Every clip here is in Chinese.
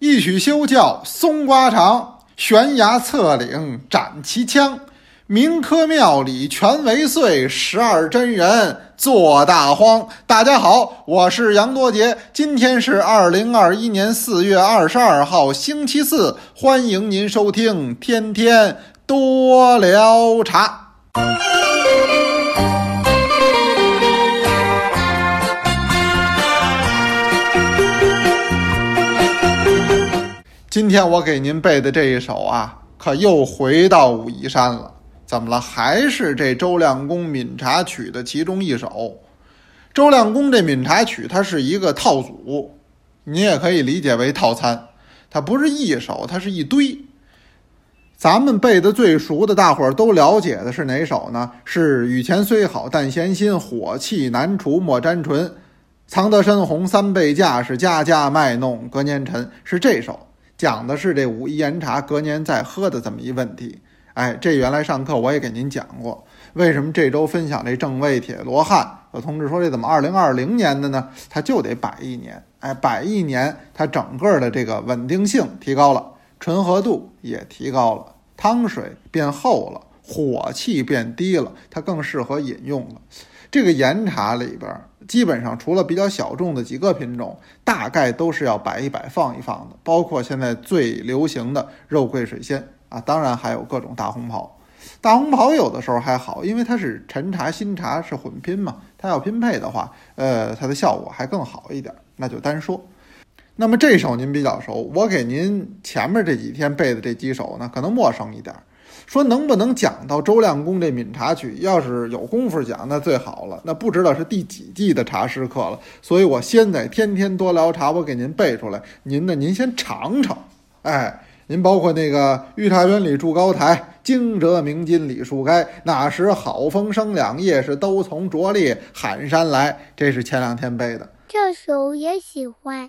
一曲休教松瓜长，悬崖侧岭斩奇枪。明科庙里全为岁，十二真人坐大荒。大家好，我是杨多杰，今天是二零二一年四月二十二号，星期四，欢迎您收听天天多聊茶。今天我给您背的这一首啊，可又回到武夷山了。怎么了？还是这周亮公闽茶曲的其中一首。周亮公这闽茶曲，它是一个套组，你也可以理解为套餐。它不是一首，它是一堆。咱们背的最熟的，大伙儿都了解的是哪首呢？是“雨前虽好但嫌新，火气难除莫沾唇。藏得深红三倍价，是家家卖弄隔年陈。”是这首，讲的是这武夷岩茶隔年再喝的这么一问题。哎，这原来上课我也给您讲过，为什么这周分享这正味铁罗汉？有同志说这怎么二零二零年的呢？它就得摆一年，哎，摆一年，它整个的这个稳定性提高了，醇和度也提高了。汤水变厚了，火气变低了，它更适合饮用了。这个岩茶里边，基本上除了比较小众的几个品种，大概都是要摆一摆、放一放的。包括现在最流行的肉桂水仙啊，当然还有各种大红袍。大红袍有的时候还好，因为它是陈茶、新茶是混拼嘛，它要拼配的话，呃，它的效果还更好一点。那就单说。那么这首您比较熟，我给您前面这几天背的这几首呢，可能陌生一点。说能不能讲到周亮公这闽茶曲？要是有功夫讲，那最好了。那不知道是第几季的茶师课了，所以我先得天天多聊茶，我给您背出来。您呢，您先尝尝。哎，您包括那个御茶园里筑高台，惊蛰鸣金李树开。那时好风生两叶，是都从拙劣喊山来。这是前两天背的，这首也喜欢。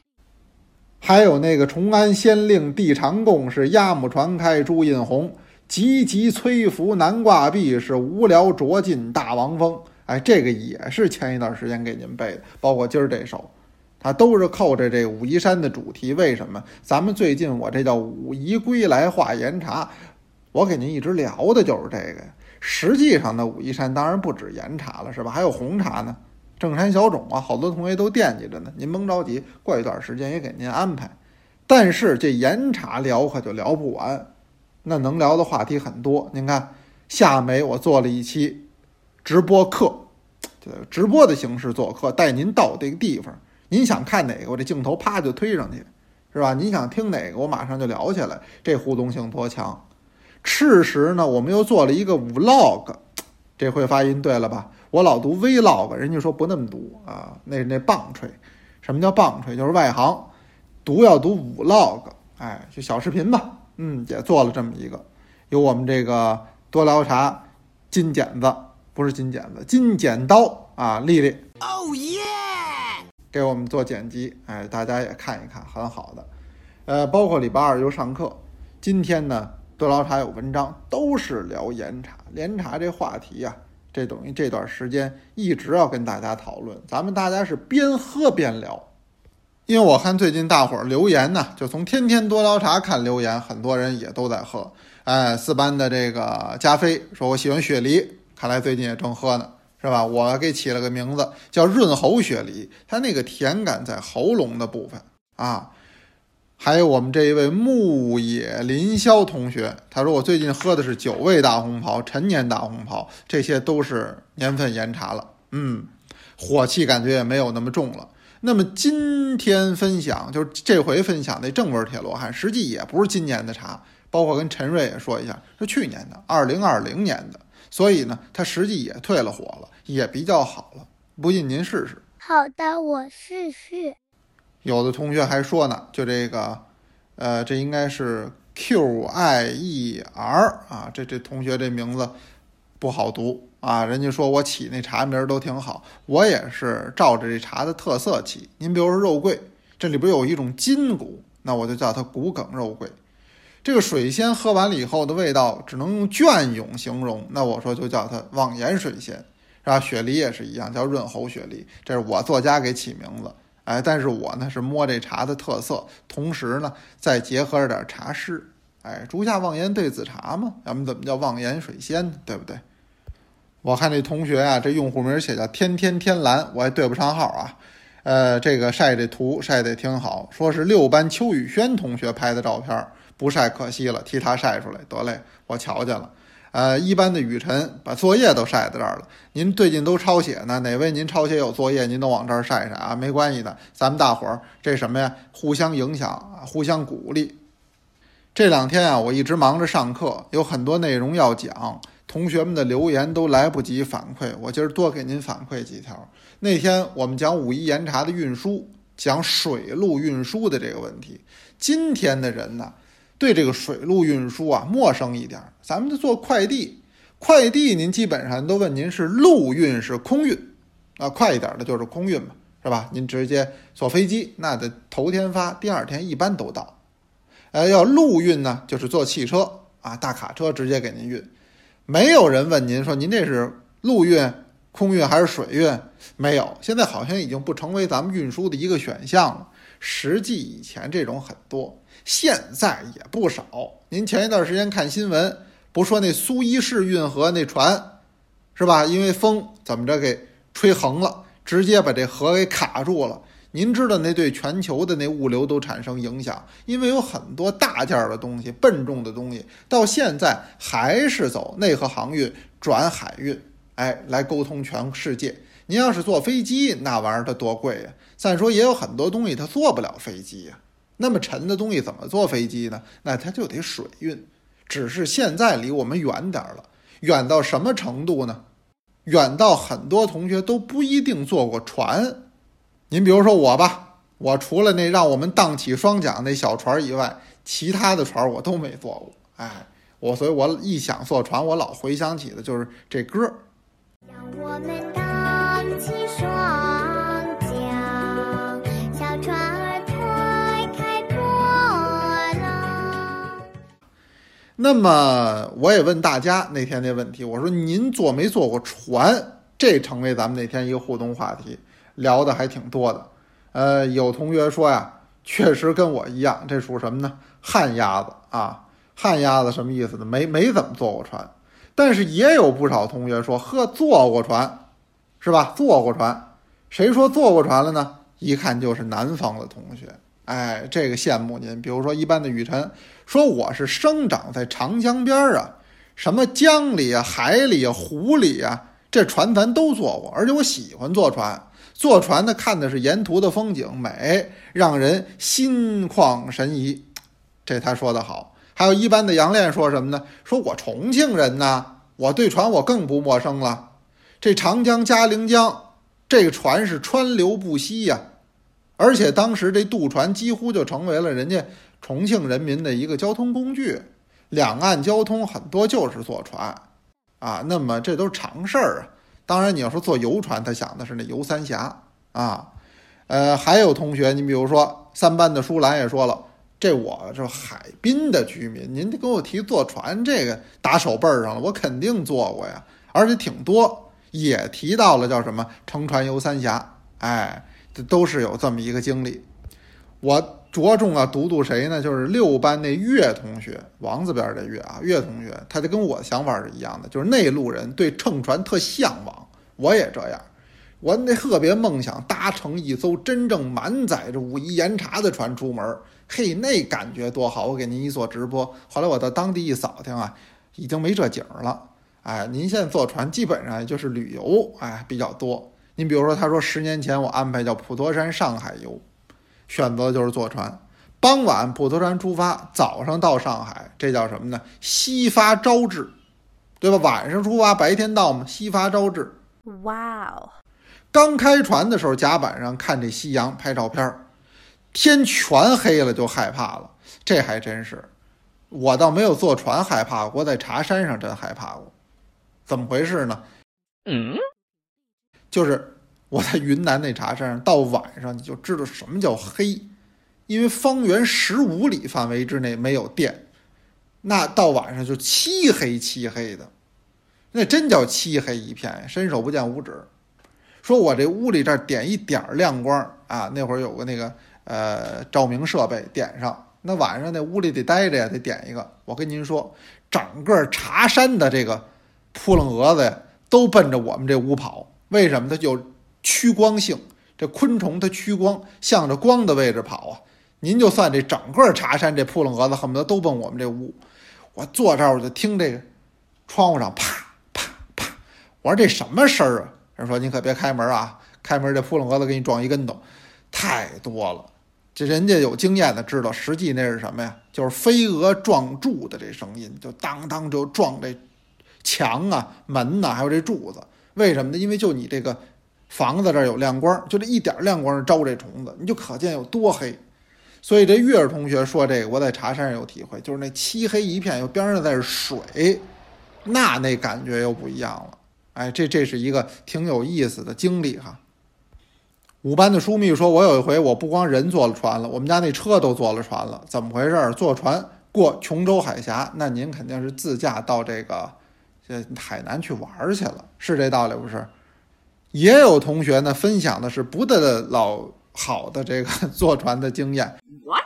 还有那个崇安县令帝长贡，是鸭母船开朱印红，急急催服南挂壁，是无聊着尽大王峰。哎，这个也是前一段时间给您背的，包括今儿这首，它都是扣着这武夷山的主题。为什么？咱们最近我这叫武夷归来话岩茶，我给您一直聊的就是这个呀。实际上呢，武夷山当然不止岩茶了，是吧？还有红茶呢。正山小种啊，好多同学都惦记着呢。您甭着急，过一段时间也给您安排。但是这岩茶聊可就聊不完，那能聊的话题很多。您看，夏美我做了一期直播课，就直播的形式做课，带您到这个地方。您想看哪个，我这镜头啪就推上去，是吧？您想听哪个，我马上就聊起来，这互动性多强。赤石呢，我们又做了一个 vlog，这回发音对了吧？我老读 vlog，人家说不那么读啊，那那棒槌。什么叫棒槌？就是外行，读要读 vlog，哎，就小视频吧。嗯，也做了这么一个，有我们这个多聊茶金剪子，不是金剪子，金剪刀啊，丽丽。哦耶！给我们做剪辑，哎，大家也看一看，很好的。呃，包括礼拜二又上课，今天呢多聊茶有文章，都是聊岩茶，岩茶这话题呀。这等于这段时间一直要跟大家讨论，咱们大家是边喝边聊，因为我看最近大伙儿留言呢，就从天天多聊茶看留言，很多人也都在喝。哎，四班的这个加菲说：“我喜欢雪梨，看来最近也正喝呢，是吧？”我给起了个名字叫润喉雪梨，它那个甜感在喉咙的部分啊。还有我们这一位牧野林霄同学，他说我最近喝的是九味大红袍、陈年大红袍，这些都是年份岩茶了，嗯，火气感觉也没有那么重了。那么今天分享就是这回分享的正味铁罗汉，实际也不是今年的茶，包括跟陈瑞也说一下，是去年的，二零二零年的，所以呢，它实际也退了火了，也比较好了，不信您试试。好的，我试试。有的同学还说呢，就这个，呃，这应该是 Q I E R 啊，这这同学这名字不好读啊。人家说我起那茶名都挺好，我也是照着这茶的特色起。您比如说肉桂，这里边有一种筋骨，那我就叫它骨梗肉桂。这个水仙喝完了以后的味道只能用隽永形容，那我说就叫它望岩水仙，是吧？雪梨也是一样，叫润喉雪梨，这是我作家给起名字。哎，但是我呢是摸这茶的特色，同时呢再结合着点茶诗。哎，竹下望言对子茶嘛，咱们怎么叫望言水仙呢？对不对？我看这同学啊，这用户名写叫天天天蓝，我还对不上号啊。呃，这个晒这图晒得挺好，说是六班邱宇轩同学拍的照片，不晒可惜了，替他晒出来得嘞，我瞧见了。呃，一班的雨辰把作业都晒在这儿了。您最近都抄写呢，哪位您抄写有作业，您都往这儿晒晒啊，没关系的，咱们大伙儿这什么呀，互相影响啊，互相鼓励。这两天啊，我一直忙着上课，有很多内容要讲，同学们的留言都来不及反馈，我今儿多给您反馈几条。那天我们讲武夷岩茶的运输，讲水路运输的这个问题。今天的人呢，对这个水路运输啊陌生一点。咱们就做快递，快递您基本上都问您是陆运是空运，啊，快一点的就是空运嘛，是吧？您直接坐飞机，那得头天发，第二天一般都到。呃，要陆运呢，就是坐汽车啊，大卡车直接给您运。没有人问您说您这是陆运。空运还是水运？没有，现在好像已经不成为咱们运输的一个选项了。实际以前这种很多，现在也不少。您前一段时间看新闻，不说那苏伊士运河那船，是吧？因为风怎么着给吹横了，直接把这河给卡住了。您知道那对全球的那物流都产生影响，因为有很多大件儿的东西、笨重的东西，到现在还是走内河航运转海运。哎，来沟通全世界。您要是坐飞机，那玩意儿它多贵呀！再说也有很多东西它坐不了飞机呀。那么沉的东西怎么坐飞机呢？那它就得水运。只是现在离我们远点儿了，远到什么程度呢？远到很多同学都不一定坐过船。您比如说我吧，我除了那让我们荡起双桨那小船以外，其他的船我都没坐过。哎，我所以，我一想坐船，我老回想起的就是这歌。让我们荡起双桨，小船儿推开波浪。那么，我也问大家那天那问题，我说您坐没坐过船？这成为咱们那天一个互动话题，聊的还挺多的。呃，有同学说呀，确实跟我一样，这属什么呢？旱鸭子啊，旱鸭子什么意思呢？没没怎么坐过船。但是也有不少同学说：“呵，坐过船，是吧？坐过船，谁说坐过船了呢？一看就是南方的同学，哎，这个羡慕您。比如说一般的雨辰说我是生长在长江边儿啊，什么江里啊、海里啊、湖里啊，这船咱都坐过，而且我喜欢坐船。坐船呢，看的是沿途的风景美，让人心旷神怡。这他说的好。”还有一般的杨炼说什么呢？说我重庆人呐，我对船我更不陌生了。这长江嘉陵江，这个船是川流不息呀，而且当时这渡船几乎就成为了人家重庆人民的一个交通工具。两岸交通很多就是坐船啊，那么这都是常事儿啊。当然你要说坐游船，他想的是那游三峡啊。呃，还有同学，你比如说三班的舒兰也说了。这我这海滨的居民，您给我提坐船这个打手背上了，我肯定坐过呀，而且挺多，也提到了叫什么乘船游三峡，哎，这都是有这么一个经历。我着重啊读读谁呢？就是六班那岳同学，王字边这岳啊，岳同学，他就跟我想法是一样的，就是内陆人对乘船特向往，我也这样，我那特别梦想搭乘一艘真正满载着武夷岩茶的船出门。嘿，那感觉多好！我给您一做直播，后来我到当地一扫听啊，已经没这景儿了。哎，您现在坐船基本上也就是旅游，哎，比较多。您比如说，他说十年前我安排叫普陀山上海游，选择就是坐船，傍晚普陀山出发，早上到上海，这叫什么呢？西发朝至，对吧？晚上出发，白天到嘛，西发朝至。哇哦！刚开船的时候，甲板上看这夕阳，拍照片儿。天全黑了就害怕了，这还真是，我倒没有坐船害怕过，在茶山上真害怕过，怎么回事呢？嗯，就是我在云南那茶山上，到晚上你就知道什么叫黑，因为方圆十五里范围之内没有电，那到晚上就漆黑漆黑的，那真叫漆黑一片，伸手不见五指。说我这屋里这点一点儿亮光啊，那会儿有个那个呃照明设备点上，那晚上那屋里得待着呀，得点一个。我跟您说，整个茶山的这个扑棱蛾子呀，都奔着我们这屋跑。为什么？它有趋光性，这昆虫它趋光，向着光的位置跑啊。您就算这整个茶山这扑棱蛾子，恨不得都奔我们这屋。我坐这儿我就听这个窗户上啪啪啪，我说这什么声儿啊？人说你可别开门啊，开门这扑棱蛾子给你撞一跟头，太多了。这人家有经验的知道，实际那是什么呀？就是飞蛾撞柱的这声音，就当当就撞这墙啊、门呐、还有这柱子。为什么呢？因为就你这个房子这儿有亮光，就这一点亮光招这虫子，你就可见有多黑。所以这月儿同学说这个，我在茶山上有体会，就是那漆黑一片，又边上再是水，那那感觉又不一样了。哎，这这是一个挺有意思的经历哈。五班的书秘说，我有一回我不光人坐了船了，我们家那车都坐了船了，怎么回事？坐船过琼州海峡，那您肯定是自驾到这个这海南去玩去了，是这道理不是？也有同学呢分享的是不得老好的这个 坐船的经验。What?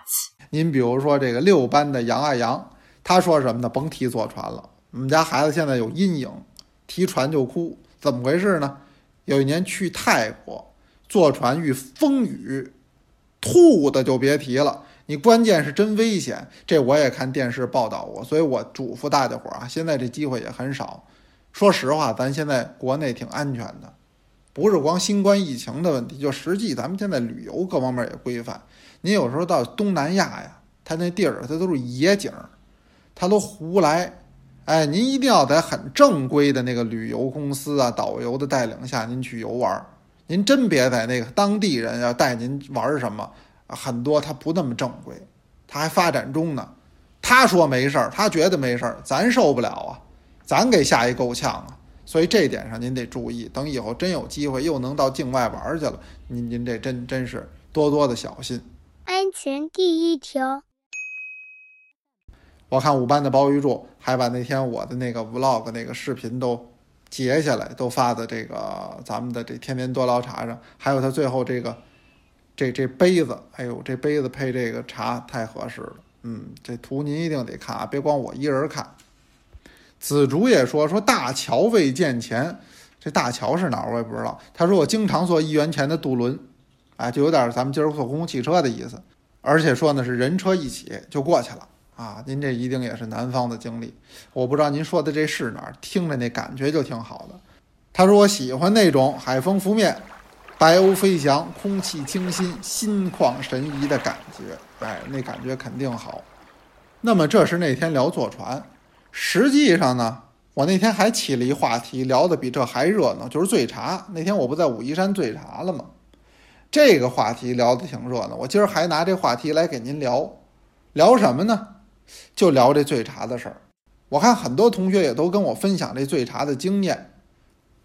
您比如说这个六班的杨爱阳，他说什么呢？甭提坐船了，我们家孩子现在有阴影，提船就哭，怎么回事呢？有一年去泰国，坐船遇风雨，吐的就别提了。你关键是真危险，这我也看电视报道过，所以我嘱咐大家伙儿啊，现在这机会也很少。说实话，咱现在国内挺安全的，不是光新冠疫情的问题，就实际咱们现在旅游各方面也规范。您有时候到东南亚呀，它那地儿它都是野景儿，它都胡来。哎，您一定要在很正规的那个旅游公司啊、导游的带领下，您去游玩。您真别在那个当地人要带您玩什么，很多他不那么正规，他还发展中呢。他说没事儿，他觉得没事儿，咱受不了啊，咱给吓一够呛啊。所以这点上您得注意，等以后真有机会又能到境外玩儿去了，您您这真真是多多的小心。安全第一条。我看五班的包玉柱还把那天我的那个 vlog 那个视频都截下来，都发在这个咱们的这天天多捞茶上，还有他最后这个这这杯子，哎呦，这杯子配这个茶太合适了。嗯，这图您一定得看啊，别光我一人看。子竹也说说大桥未见前，这大桥是哪儿我也不知道。他说我经常坐一元钱的渡轮，哎，就有点咱们今儿坐公共汽车的意思，而且说呢是人车一起就过去了。啊，您这一定也是南方的经历，我不知道您说的这是哪儿，听着那感觉就挺好的。他说我喜欢那种海风拂面、白鸥飞翔、空气清新、心旷神怡的感觉，哎，那感觉肯定好。那么这是那天聊坐船，实际上呢，我那天还起了一话题，聊的比这还热闹，就是醉茶。那天我不在武夷山醉茶了吗？这个话题聊得挺热闹，我今儿还拿这话题来给您聊，聊什么呢？就聊这醉茶的事儿，我看很多同学也都跟我分享这醉茶的经验，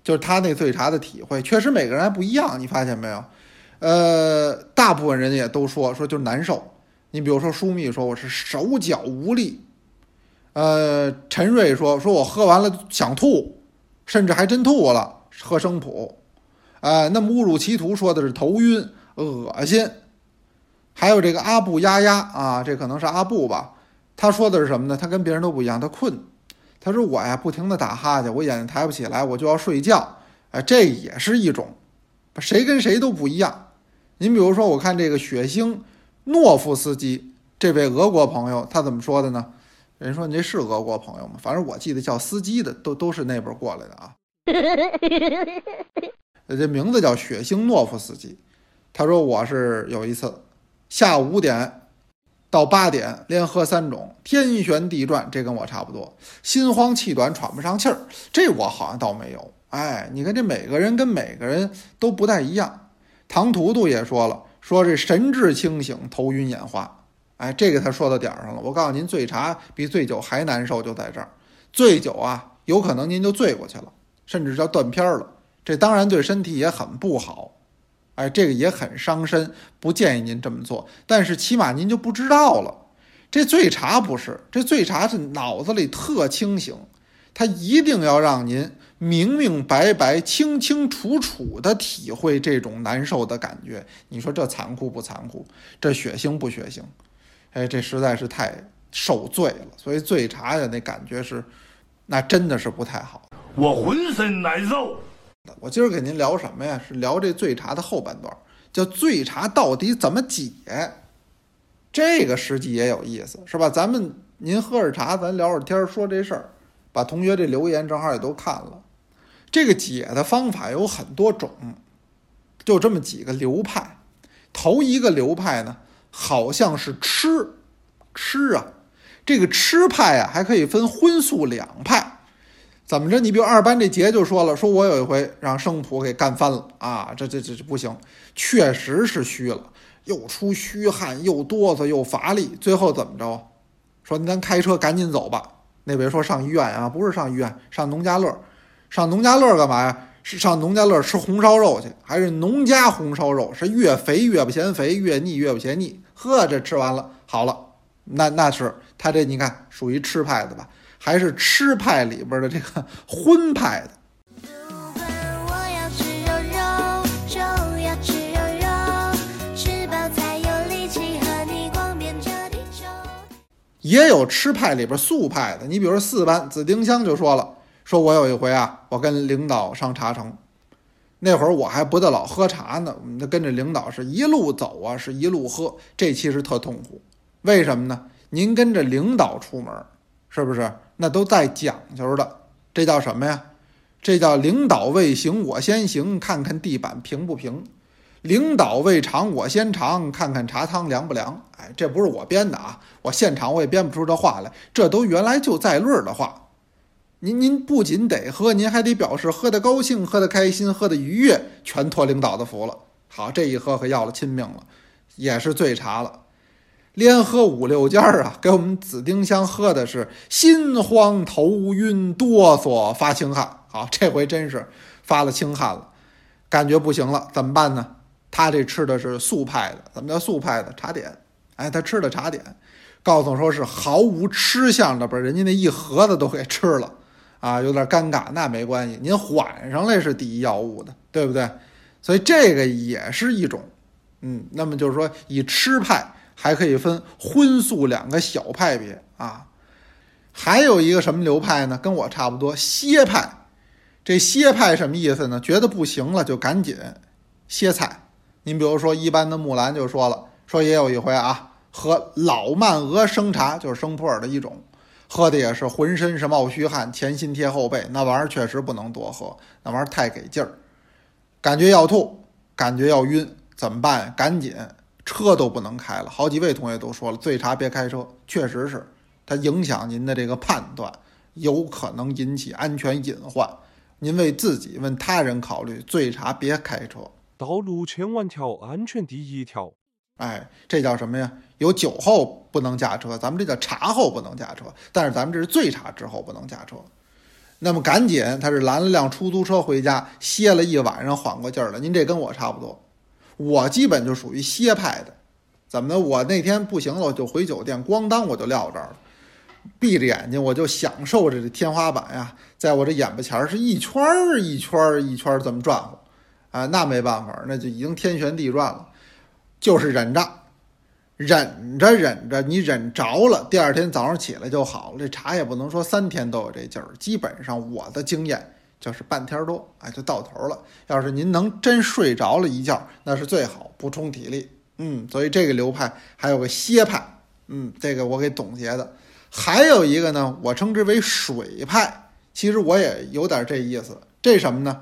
就是他那醉茶的体会，确实每个人还不一样，你发现没有？呃，大部分人也都说说就难受。你比如说舒密说我是手脚无力，呃，陈瑞说说我喝完了想吐，甚至还真吐了，喝生普。啊、那么误入歧途说的是头晕、恶心，还有这个阿布丫丫啊，这可能是阿布吧。他说的是什么呢？他跟别人都不一样，他困。他说我呀，不停的打哈欠，我眼睛抬不起来，我就要睡觉。哎，这也是一种，谁跟谁都不一样。您比如说，我看这个血腥诺夫斯基这位俄国朋友，他怎么说的呢？人说你这是俄国朋友吗？反正我记得叫司机的，都都是那边过来的啊。这名字叫血腥诺夫斯基。他说我是有一次下午五点到八点连喝三种，天旋地转，这跟我差不多，心慌气短，喘不上气儿，这我好像倒没有。哎，你看这每个人跟每个人都不太一样。唐图图也说了，说这神志清醒，头晕眼花。哎，这个他说到点儿上了。我告诉您，醉茶比醉酒还难受，就在这儿。醉酒啊，有可能您就醉过去了，甚至叫断片儿了。这当然对身体也很不好。哎，这个也很伤身，不建议您这么做。但是起码您就不知道了。这醉茶不是，这醉茶是脑子里特清醒，它一定要让您明明白白、清清楚楚地体会这种难受的感觉。你说这残酷不残酷？这血腥不血腥？哎，这实在是太受罪了。所以醉茶的那感觉是，那真的是不太好。我浑身难受。我今儿给您聊什么呀？是聊这醉茶的后半段，叫醉茶到底怎么解？这个实际也有意思，是吧？咱们您喝着茶，咱聊会儿天，说这事儿，把同学这留言正好也都看了。这个解的方法有很多种，就这么几个流派。头一个流派呢，好像是吃吃啊，这个吃派啊，还可以分荤素两派。怎么着？你比如二班这杰就说了，说我有一回让生普给干翻了啊，这这这这不行，确实是虚了，又出虚汗，又哆嗦，又乏力，最后怎么着？说咱开车赶紧走吧。那位说上医院啊，不是上医院，上农家乐。上农家乐干嘛呀？是上农家乐吃红烧肉去，还是农家红烧肉？是越肥越不嫌肥，越腻越不嫌腻。呵，这吃完了好了，那那是他这你看属于吃派的吧？还是吃派里边的这个 荤派的。也有吃派里边素派的，你比如四班紫丁香就说了，说我有一回啊，我跟领导上茶城，那会儿我还不得老喝茶呢，那跟着领导是一路走啊，是一路喝，这其实特痛苦，为什么呢？您跟着领导出门，是不是？那都带讲究的，这叫什么呀？这叫领导未行我先行，看看地板平不平；领导未尝我先尝，看看茶汤凉不凉。哎，这不是我编的啊，我现场我也编不出这话来，这都原来就在论的话。您您不仅得喝，您还得表示喝得高兴、喝得开心、喝得愉悦，全托领导的福了。好，这一喝可要了亲命了，也是醉茶了。连喝五六家儿啊，给我们紫丁香喝的是心慌头晕哆嗦发清汗。好，这回真是发了清汗了，感觉不行了，怎么办呢？他这吃的是素派的，怎么叫素派的？茶点，哎，他吃的茶点，告诉说是毫无吃相的把人家那一盒子都给吃了，啊，有点尴尬。那没关系，您缓上来是第一要务的，对不对？所以这个也是一种，嗯，那么就是说以吃派。还可以分荤素两个小派别啊，还有一个什么流派呢？跟我差不多，歇派。这歇派什么意思呢？觉得不行了就赶紧歇菜。您比如说，一般的木兰就说了，说也有一回啊，喝老曼鹅生茶，就是生普洱的一种，喝的也是浑身是冒虚汗，前心贴后背，那玩意儿确实不能多喝，那玩意儿太给劲儿，感觉要吐，感觉要晕，怎么办？赶紧。车都不能开了，好几位同学都说了，醉茶别开车，确实是它影响您的这个判断，有可能引起安全隐患。您为自己、为他人考虑，醉茶别开车。道路千万条，安全第一条。哎，这叫什么呀？有酒后不能驾车，咱们这叫茶后不能驾车，但是咱们这是醉茶之后不能驾车。那么赶紧，他是拦了辆出租车回家，歇了一晚上，缓过劲儿了。您这跟我差不多。我基本就属于歇派的，怎么的？我那天不行了，我就回酒店，咣当我就撂这儿了，闭着眼睛我就享受着这天花板呀，在我这眼巴前是一圈儿一圈儿一圈儿这么转乎，啊，那没办法，那就已经天旋地转了，就是忍着，忍着忍着，你忍着了，第二天早上起来就好了。这茶也不能说三天都有这劲儿，基本上我的经验。就是半天多，哎，就到头了。要是您能真睡着了一觉，那是最好，补充体力。嗯，所以这个流派还有个歇派，嗯，这个我给总结的。还有一个呢，我称之为水派。其实我也有点这意思。这什么呢？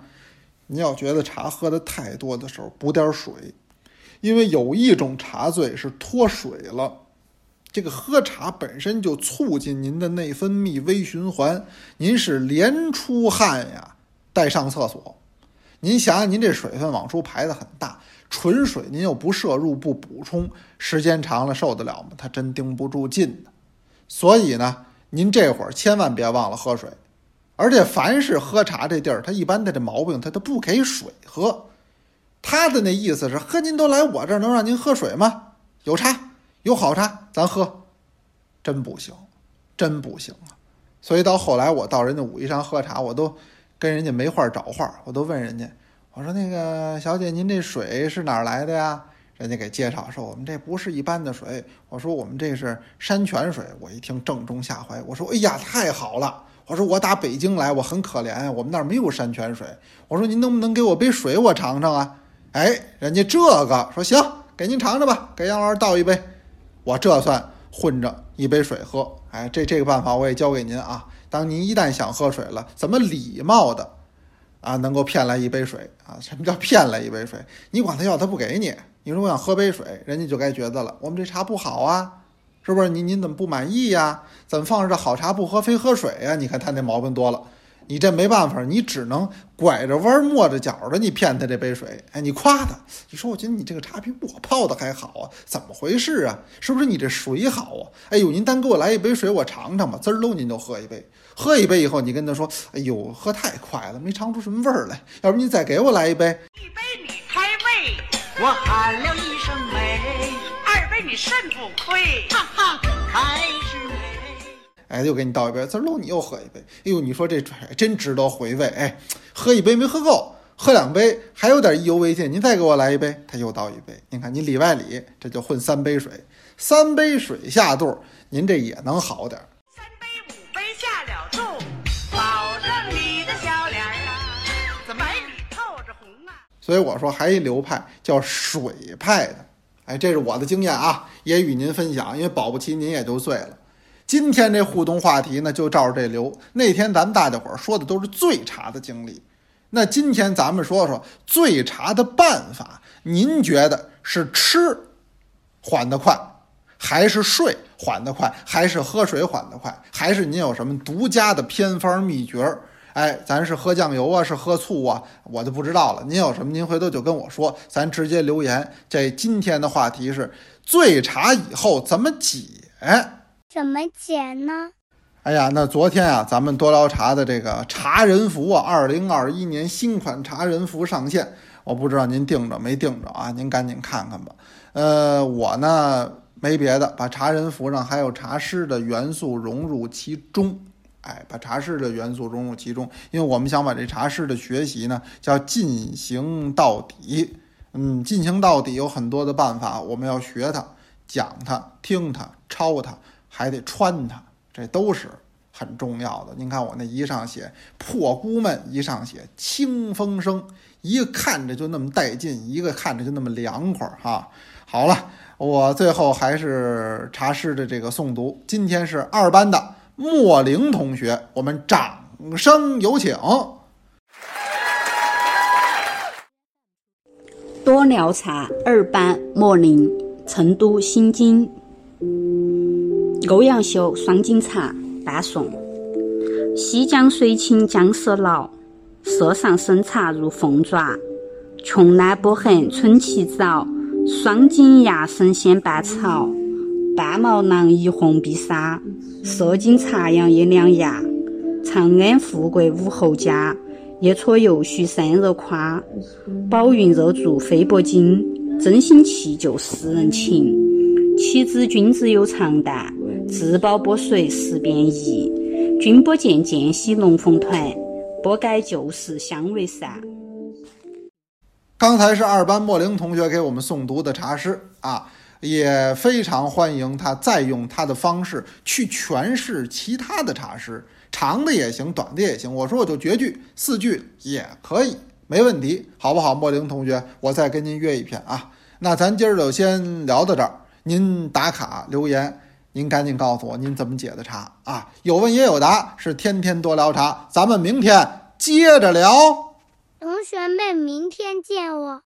你要觉得茶喝的太多的时候，补点水，因为有一种茶醉是脱水了。这个喝茶本身就促进您的内分泌微循环，您是连出汗呀，带上厕所。您想想，您这水分往出排的很大，纯水您又不摄入不补充，时间长了受得了吗？它真顶不住劲的。所以呢，您这会儿千万别忘了喝水。而且凡是喝茶这地儿，他一般的这毛病，他都不给水喝。他的那意思是，喝您都来我这儿，能让您喝水吗？有茶。有好茶，咱喝，真不行，真不行啊！所以到后来，我到人家武夷山喝茶，我都跟人家没话找话，我都问人家，我说那个小姐，您这水是哪儿来的呀？人家给介绍说我们这不是一般的水，我说我们这是山泉水。我一听正中下怀，我说哎呀太好了，我说我打北京来，我很可怜，我们那儿没有山泉水。我说您能不能给我杯水我尝尝啊？哎，人家这个说行，给您尝尝吧，给杨老师倒一杯，我这算混着一杯水喝。哎，这这个办法我也教给您啊。当您一旦想喝水了，怎么礼貌的啊能够骗来一杯水啊？什么叫骗来一杯水？你管他要，他不给你。你说我想喝杯水，人家就该觉得了，我们这茶不好啊，是不是？您您怎么不满意呀？怎么放着这好茶不喝，非喝水呀？你看他那毛病多了。你这没办法，你只能拐着弯抹着角的，你骗他这杯水。哎，你夸他，你说我觉得你这个茶比我泡的还好啊，怎么回事啊？是不是你这水好啊？哎呦，您单给我来一杯水，我尝尝吧。滋儿喽，您就喝一杯。喝一杯以后，你跟他说，哎呦，喝太快了，没尝出什么味儿来。要不您再给我来一杯。一杯你开胃，我喊了一声美；二杯你肾不亏，哈哈，还是美。哎，又给你倒一杯，滋喽，你又喝一杯。哎呦，你说这真值得回味。哎，喝一杯没喝够，喝两杯还有点意犹未尽，您再给我来一杯。他又倒一杯。您看，你里外里这就混三杯水，三杯水下肚，您这也能好点。三杯五杯下了肚，保证你的小脸儿啊，怎么白里透着红啊？所以我说还一流派叫水派的。哎，这是我的经验啊，也与您分享，因为保不齐您也就醉了。今天这互动话题呢，就照着这流。那天咱们大家伙儿说的都是醉茶的经历，那今天咱们说说醉茶的办法。您觉得是吃缓得快，还是睡缓得快，还是喝水缓得快，还是您有什么独家的偏方秘诀？哎，咱是喝酱油啊，是喝醋啊，我就不知道了。您有什么，您回头就跟我说，咱直接留言。这今天的话题是醉茶以后怎么解？怎么解呢？哎呀，那昨天啊，咱们多聊茶的这个茶人服啊，二零二一年新款茶人服上线，我不知道您订着没订着啊？您赶紧看看吧。呃，我呢没别的，把茶人服上还有茶师的元素融入其中，哎，把茶师的元素融入其中，因为我们想把这茶师的学习呢叫进行到底。嗯，进行到底有很多的办法，我们要学它、讲它、听它、抄它。还得穿它，这都是很重要的。您看我那衣上写“破姑们”，衣上写“清风生”，一个看着就那么带劲，一个看着就那么凉快儿哈。好了，我最后还是茶师的这个诵读。今天是二班的莫玲同学，我们掌声有请。多聊茶二班莫林，成都新津。欧阳修《双井茶》大宋。西江水清江色老，色上生茶如凤爪。琼南波痕春起早，双井芽生鲜半草。半毛囊一红碧纱，色经茶阳一两芽。长安富贵武侯家，一撮油须三日夸。宝云热足飞铂金，真心弃旧使人情。岂知君子有长淡。自保波水时变易，君不见见兮龙凤团，不改旧时相为善。刚才是二班莫玲同学给我们诵读的茶诗啊，也非常欢迎他再用他的方式去诠释其他的茶诗，长的也行，短的也行。我说我就绝句四句也可以，没问题，好不好？莫玲同学，我再跟您约一篇啊。那咱今儿就先聊到这儿，您打卡留言。您赶紧告诉我您怎么解的茶啊？有问也有答，是天天多聊茶。咱们明天接着聊。同学们，明天见哦。